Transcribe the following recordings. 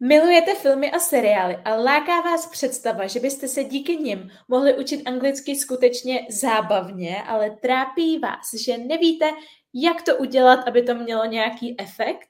Milujete filmy a seriály a láká vás představa, že byste se díky nim mohli učit anglicky skutečně zábavně, ale trápí vás, že nevíte, jak to udělat, aby to mělo nějaký efekt,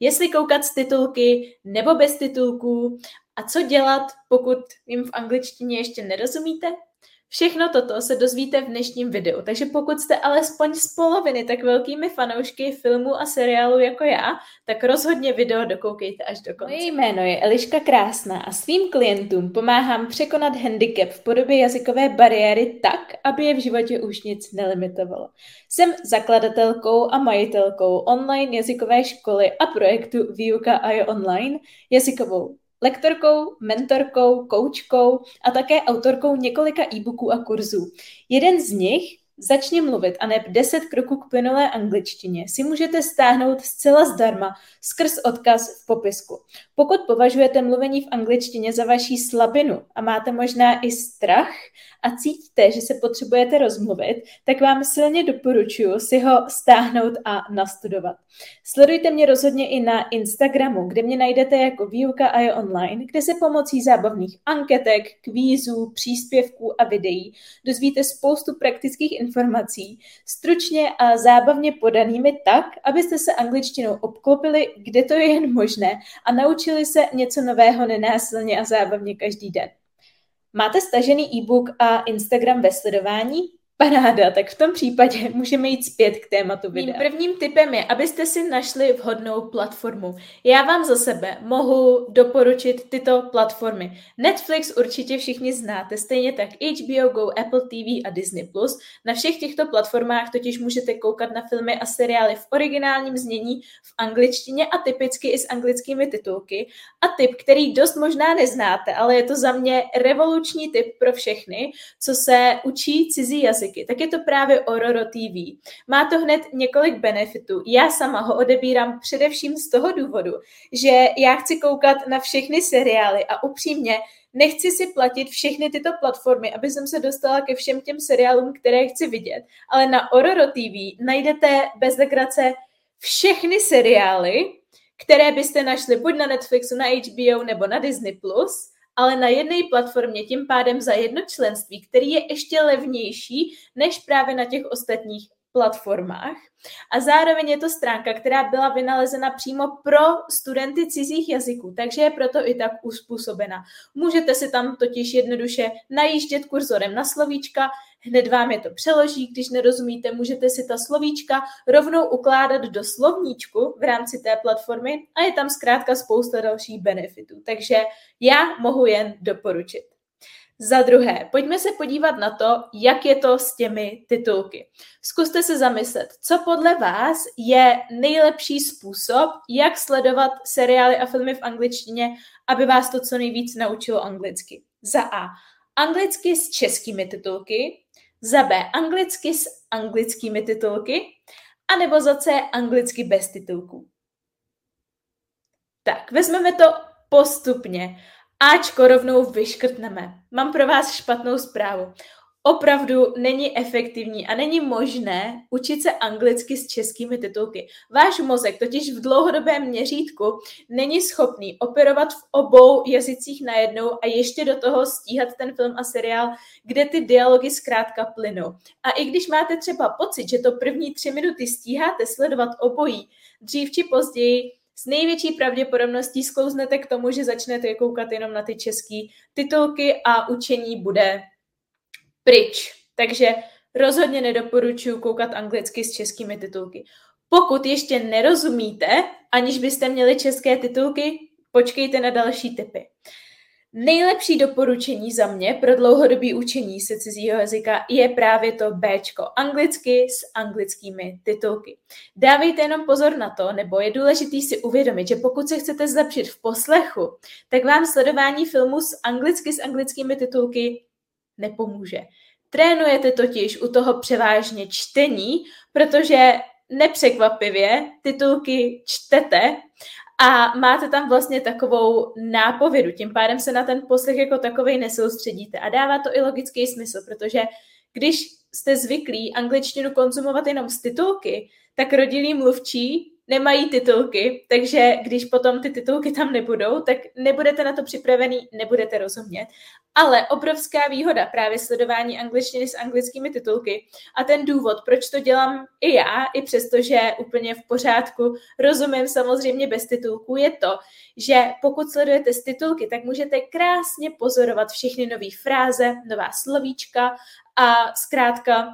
jestli koukat z titulky nebo bez titulků a co dělat, pokud jim v angličtině ještě nerozumíte? Všechno toto se dozvíte v dnešním videu, takže pokud jste alespoň z poloviny tak velkými fanoušky filmů a seriálu jako já, tak rozhodně video dokoukejte až do konce. Moje jméno je Eliška Krásná a svým klientům pomáhám překonat handicap v podobě jazykové bariéry tak, aby je v životě už nic nelimitovalo. Jsem zakladatelkou a majitelkou online jazykové školy a projektu Výuka a je online, jazykovou lektorkou, mentorkou, koučkou a také autorkou několika e-booků a kurzů. Jeden z nich Začni mluvit a neb 10 kroků k plynulé angličtině si můžete stáhnout zcela zdarma skrz odkaz v popisku. Pokud považujete mluvení v angličtině za vaší slabinu a máte možná i strach a cítíte, že se potřebujete rozmluvit, tak vám silně doporučuji si ho stáhnout a nastudovat. Sledujte mě rozhodně i na Instagramu, kde mě najdete jako výuka a je online, kde se pomocí zábavných anketek, kvízů, příspěvků a videí dozvíte spoustu praktických informací informací, stručně a zábavně podanými tak, abyste se angličtinou obklopili, kde to je jen možné a naučili se něco nového nenásilně a zábavně každý den. Máte stažený e-book a Instagram ve sledování? Paráda, tak v tom případě můžeme jít zpět k tématu videa. Mým prvním tipem je, abyste si našli vhodnou platformu. Já vám za sebe mohu doporučit tyto platformy. Netflix určitě všichni znáte, stejně tak HBO Go, Apple TV a Disney+. Na všech těchto platformách totiž můžete koukat na filmy a seriály v originálním znění v angličtině a typicky i s anglickými titulky. A tip, který dost možná neznáte, ale je to za mě revoluční tip pro všechny, co se učí cizí jazyk jazyky, tak je to právě Ororo TV. Má to hned několik benefitů. Já sama ho odebírám především z toho důvodu, že já chci koukat na všechny seriály a upřímně nechci si platit všechny tyto platformy, aby jsem se dostala ke všem těm seriálům, které chci vidět. Ale na Ororo TV najdete bez legrace všechny seriály, které byste našli buď na Netflixu, na HBO nebo na Disney+, ale na jedné platformě, tím pádem za jedno členství, který je ještě levnější než právě na těch ostatních platformách. A zároveň je to stránka, která byla vynalezena přímo pro studenty cizích jazyků, takže je proto i tak uspůsobena. Můžete si tam totiž jednoduše najíždět kurzorem na slovíčka, hned vám je to přeloží, když nerozumíte, můžete si ta slovíčka rovnou ukládat do slovníčku v rámci té platformy a je tam zkrátka spousta dalších benefitů. Takže já mohu jen doporučit. Za druhé, pojďme se podívat na to, jak je to s těmi titulky. Zkuste se zamyslet, co podle vás je nejlepší způsob, jak sledovat seriály a filmy v angličtině, aby vás to co nejvíc naučilo anglicky. Za A. Anglicky s českými titulky, za B. Anglicky s anglickými titulky, a nebo za C. Anglicky bez titulků. Tak, vezmeme to postupně. Ačko rovnou vyškrtneme. Mám pro vás špatnou zprávu. Opravdu není efektivní a není možné učit se anglicky s českými titulky. Váš mozek totiž v dlouhodobém měřítku není schopný operovat v obou jazycích najednou a ještě do toho stíhat ten film a seriál, kde ty dialogy zkrátka plynou. A i když máte třeba pocit, že to první tři minuty stíháte sledovat obojí, dřív či později s největší pravděpodobností sklouznete k tomu, že začnete koukat jenom na ty české titulky a učení bude pryč. Takže rozhodně nedoporučuji koukat anglicky s českými titulky. Pokud ještě nerozumíte, aniž byste měli české titulky, počkejte na další typy. Nejlepší doporučení za mě pro dlouhodobý učení se cizího jazyka je právě to B, anglicky s anglickými titulky. Dávejte jenom pozor na to, nebo je důležité si uvědomit, že pokud se chcete zlepšit v poslechu, tak vám sledování filmu s anglicky s anglickými titulky nepomůže. Trénujete totiž u toho převážně čtení, protože nepřekvapivě titulky čtete a máte tam vlastně takovou nápovědu. Tím pádem se na ten poslech jako takovej nesoustředíte. A dává to i logický smysl, protože když jste zvyklí angličtinu konzumovat jenom z titulky, tak rodilý mluvčí nemají titulky, takže když potom ty titulky tam nebudou, tak nebudete na to připravený, nebudete rozumět. Ale obrovská výhoda právě sledování angličtiny s anglickými titulky a ten důvod, proč to dělám i já, i přesto, že úplně v pořádku rozumím samozřejmě bez titulků, je to, že pokud sledujete s titulky, tak můžete krásně pozorovat všechny nové fráze, nová slovíčka a zkrátka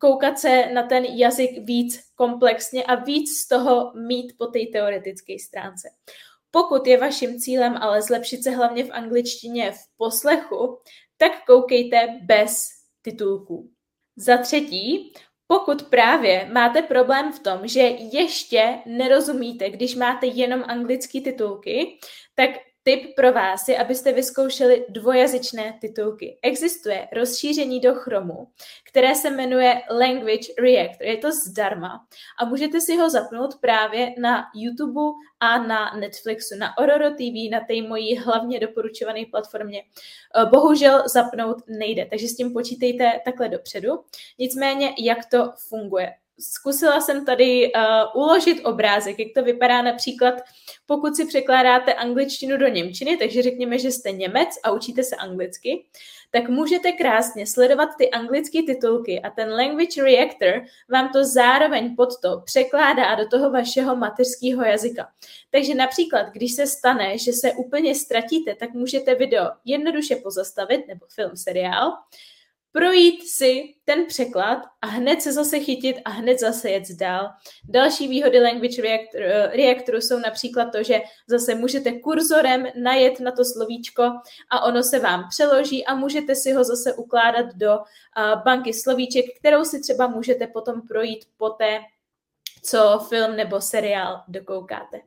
koukat se na ten jazyk víc komplexně a víc z toho mít po té teoretické stránce. Pokud je vaším cílem ale zlepšit se hlavně v angličtině v poslechu, tak koukejte bez titulků. Za třetí, pokud právě máte problém v tom, že ještě nerozumíte, když máte jenom anglické titulky, tak Tip pro vás je, abyste vyzkoušeli dvojazyčné titulky. Existuje rozšíření do Chromu, které se jmenuje Language Reactor. Je to zdarma a můžete si ho zapnout právě na YouTube a na Netflixu, na Ororo TV, na té mojí hlavně doporučované platformě. Eh, bohužel zapnout nejde, takže s tím počítejte takhle dopředu. Nicméně, jak to funguje? Zkusila jsem tady uh, uložit obrázek, jak to vypadá například, pokud si překládáte angličtinu do němčiny, takže řekněme, že jste Němec a učíte se anglicky, tak můžete krásně sledovat ty anglické titulky a ten Language Reactor vám to zároveň pod to překládá do toho vašeho mateřského jazyka. Takže například, když se stane, že se úplně ztratíte, tak můžete video jednoduše pozastavit, nebo film, seriál, projít si ten překlad a hned se zase chytit a hned zase jet dál. Další výhody Language Reactor, Reactoru jsou například to, že zase můžete kurzorem najet na to slovíčko a ono se vám přeloží a můžete si ho zase ukládat do banky slovíček, kterou si třeba můžete potom projít poté, co film nebo seriál dokoukáte.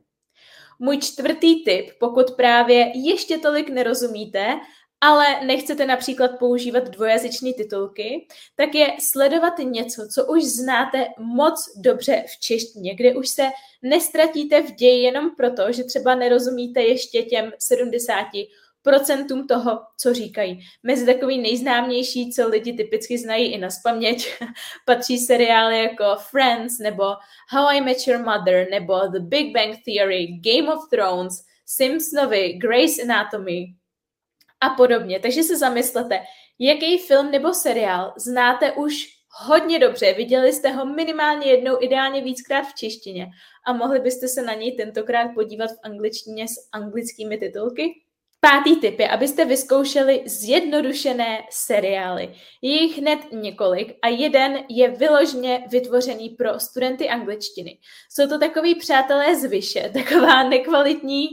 Můj čtvrtý tip, pokud právě ještě tolik nerozumíte ale nechcete například používat dvojazyčné titulky, tak je sledovat něco, co už znáte moc dobře v češtině, kde už se nestratíte v ději jenom proto, že třeba nerozumíte ještě těm 70 procentům toho, co říkají. Mezi takový nejznámější, co lidi typicky znají i na spaměť, patří seriály jako Friends, nebo How I Met Your Mother, nebo The Big Bang Theory, Game of Thrones, Simpsonovi, Grey's Anatomy, a podobně. Takže se zamyslete, jaký film nebo seriál znáte už hodně dobře, viděli jste ho minimálně jednou, ideálně víckrát v češtině a mohli byste se na něj tentokrát podívat v angličtině s anglickými titulky? Pátý tip je, abyste vyzkoušeli zjednodušené seriály. Je jich hned několik a jeden je vyložně vytvořený pro studenty angličtiny. Jsou to takový přátelé z vyše, taková nekvalitní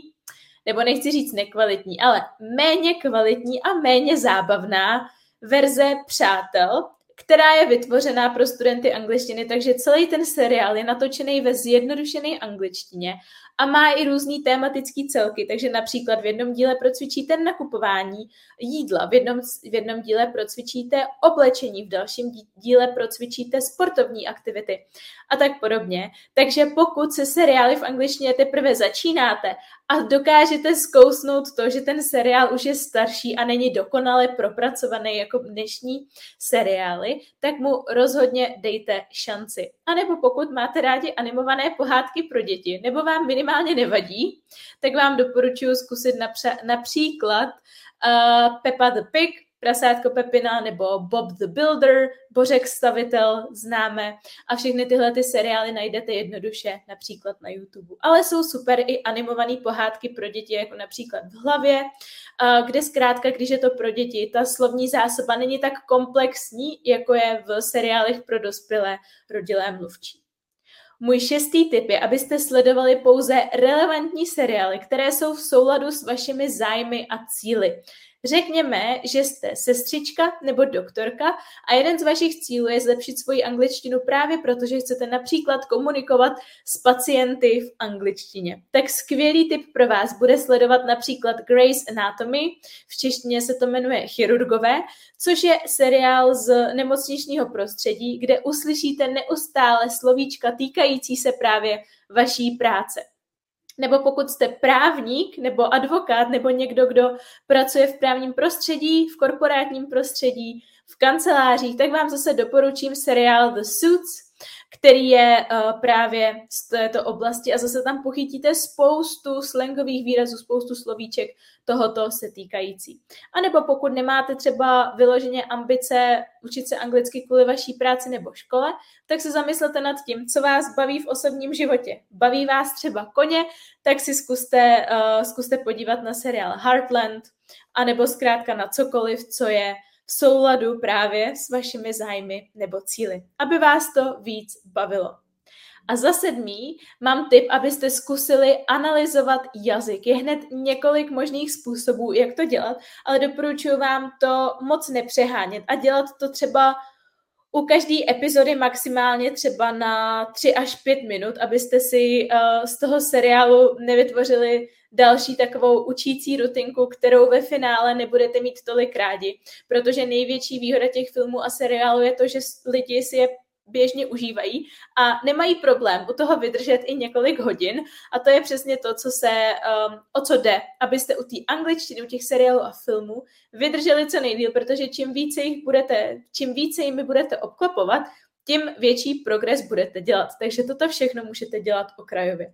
nebo nechci říct nekvalitní, ale méně kvalitní a méně zábavná verze Přátel, která je vytvořená pro studenty angličtiny, takže celý ten seriál je natočený ve zjednodušené angličtině a má i různý tématický celky, takže například v jednom díle procvičíte nakupování jídla, v jednom, v jednom díle procvičíte oblečení, v dalším díle procvičíte sportovní aktivity a tak podobně. Takže pokud se seriály v angličtině teprve začínáte a dokážete zkousnout to, že ten seriál už je starší a není dokonale propracovaný jako dnešní seriály, tak mu rozhodně dejte šanci. A nebo pokud máte rádi animované pohádky pro děti, nebo vám minimálně nevadí, tak vám doporučuji zkusit napře- například uh, Peppa the Pig, Prasátko Pepina nebo Bob the Builder, Bořek stavitel známe a všechny tyhle ty seriály najdete jednoduše například na YouTube. Ale jsou super i animované pohádky pro děti, jako například v hlavě, kde zkrátka, když je to pro děti, ta slovní zásoba není tak komplexní, jako je v seriálech pro dospělé rodilé mluvčí. Můj šestý tip je, abyste sledovali pouze relevantní seriály, které jsou v souladu s vašimi zájmy a cíly. Řekněme, že jste sestřička nebo doktorka a jeden z vašich cílů je zlepšit svoji angličtinu právě proto, že chcete například komunikovat s pacienty v angličtině. Tak skvělý tip pro vás bude sledovat například Grey's Anatomy, v češtině se to jmenuje Chirurgové, což je seriál z nemocničního prostředí, kde uslyšíte neustále slovíčka týkající se právě vaší práce nebo pokud jste právník nebo advokát nebo někdo, kdo pracuje v právním prostředí, v korporátním prostředí, v kancelářích, tak vám zase doporučím seriál The Suits, který je uh, právě z této oblasti a zase tam pochytíte spoustu slangových výrazů, spoustu slovíček tohoto se týkající. A nebo pokud nemáte třeba vyloženě ambice učit se anglicky kvůli vaší práci nebo škole, tak se zamyslete nad tím, co vás baví v osobním životě. Baví vás třeba koně, tak si zkuste, uh, zkuste podívat na seriál Heartland, anebo zkrátka na cokoliv, co je v souladu právě s vašimi zájmy nebo cíly, aby vás to víc bavilo. A za sedmý mám tip, abyste zkusili analyzovat jazyk. Je hned několik možných způsobů, jak to dělat, ale doporučuji vám to moc nepřehánět a dělat to třeba u každé epizody maximálně třeba na 3 až 5 minut, abyste si uh, z toho seriálu nevytvořili další takovou učící rutinku, kterou ve finále nebudete mít tolik rádi, protože největší výhoda těch filmů a seriálů je to, že lidi si je běžně užívají a nemají problém u toho vydržet i několik hodin a to je přesně to, co se, um, o co jde, abyste u té angličtiny, u těch seriálů a filmů vydrželi co nejdíl, protože čím více jich budete, čím více jimi budete obklopovat, tím větší progres budete dělat. Takže toto všechno můžete dělat okrajově.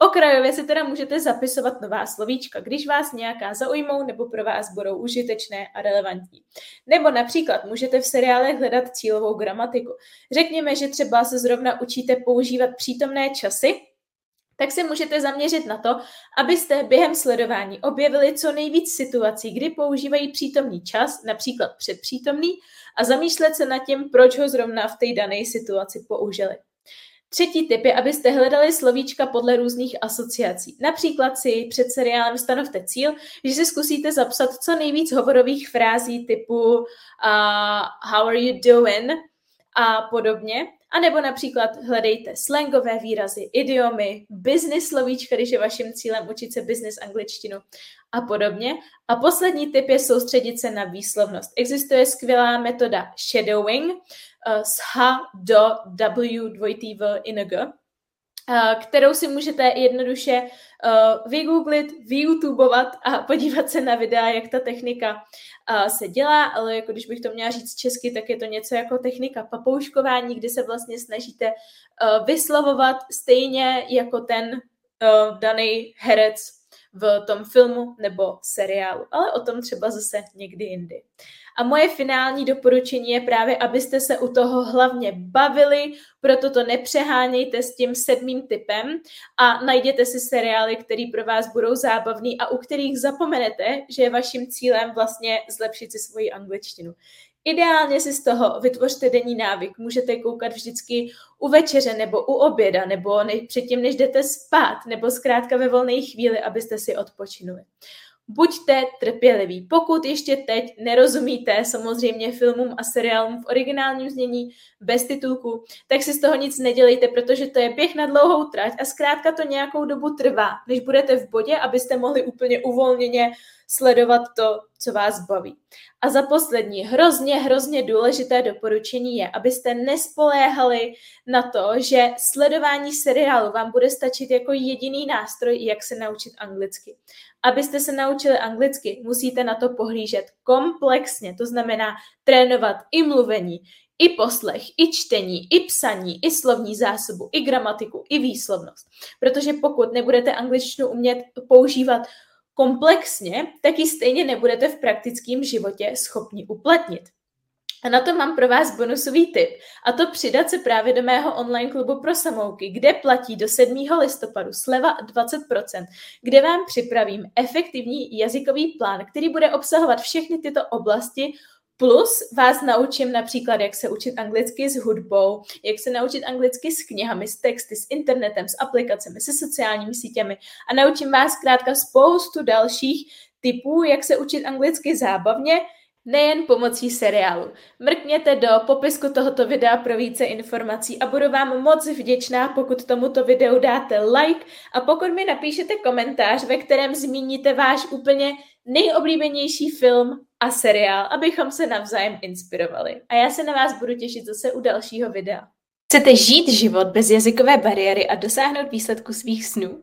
Okrajově si teda můžete zapisovat nová slovíčka, když vás nějaká zaujmou nebo pro vás budou užitečné a relevantní. Nebo například můžete v seriálech hledat cílovou gramatiku. Řekněme, že třeba se zrovna učíte používat přítomné časy, tak se můžete zaměřit na to, abyste během sledování objevili co nejvíc situací, kdy používají přítomný čas, například předpřítomný, a zamýšlet se nad tím, proč ho zrovna v té dané situaci použili. Třetí tip je, abyste hledali slovíčka podle různých asociací. Například si před seriálem stanovte cíl, že si zkusíte zapsat co nejvíc hovorových frází typu uh, how are you doing a podobně. A nebo například hledejte slangové výrazy, idiomy, business slovíčka, když je vaším cílem učit se business angličtinu a podobně. A poslední tip je soustředit se na výslovnost. Existuje skvělá metoda shadowing, uh, z H do W dvojitý V in G, uh, kterou si můžete jednoduše uh, vygooglit, vyyoutubovat a podívat se na videa, jak ta technika se dělá, ale jako když bych to měla říct česky, tak je to něco jako technika papouškování, kdy se vlastně snažíte vyslovovat stejně jako ten daný herec v tom filmu nebo seriálu, ale o tom třeba zase někdy jindy. A moje finální doporučení je právě, abyste se u toho hlavně bavili, proto to nepřehánějte s tím sedmým typem a najděte si seriály, které pro vás budou zábavný a u kterých zapomenete, že je vaším cílem vlastně zlepšit si svoji angličtinu. Ideálně si z toho vytvořte denní návyk. Můžete koukat vždycky u večeře nebo u oběda, nebo ne, předtím, než jdete spát, nebo zkrátka ve volné chvíli, abyste si odpočinuli buďte trpěliví. Pokud ještě teď nerozumíte samozřejmě filmům a seriálům v originálním znění bez titulku, tak si z toho nic nedělejte, protože to je běh na dlouhou trať a zkrátka to nějakou dobu trvá, než budete v bodě, abyste mohli úplně uvolněně sledovat to, co vás baví. A za poslední, hrozně, hrozně důležité doporučení je, abyste nespoléhali na to, že sledování seriálu vám bude stačit jako jediný nástroj, jak se naučit anglicky. Abyste se naučili anglicky, musíte na to pohlížet komplexně, to znamená trénovat i mluvení, i poslech, i čtení, i psaní, i slovní zásobu, i gramatiku, i výslovnost. Protože pokud nebudete angličtinu umět používat komplexně, tak ji stejně nebudete v praktickém životě schopni uplatnit. A na to mám pro vás bonusový tip, a to přidat se právě do mého online klubu pro samouky, kde platí do 7. listopadu sleva 20%, kde vám připravím efektivní jazykový plán, který bude obsahovat všechny tyto oblasti Plus vás naučím například, jak se učit anglicky s hudbou, jak se naučit anglicky s knihami, s texty, s internetem, s aplikacemi, se sociálními sítěmi a naučím vás zkrátka spoustu dalších typů, jak se učit anglicky zábavně, nejen pomocí seriálu. Mrkněte do popisku tohoto videa pro více informací a budu vám moc vděčná, pokud tomuto videu dáte like a pokud mi napíšete komentář, ve kterém zmíníte váš úplně nejoblíbenější film a seriál, abychom se navzájem inspirovali. A já se na vás budu těšit zase u dalšího videa. Chcete žít život bez jazykové bariéry a dosáhnout výsledku svých snů?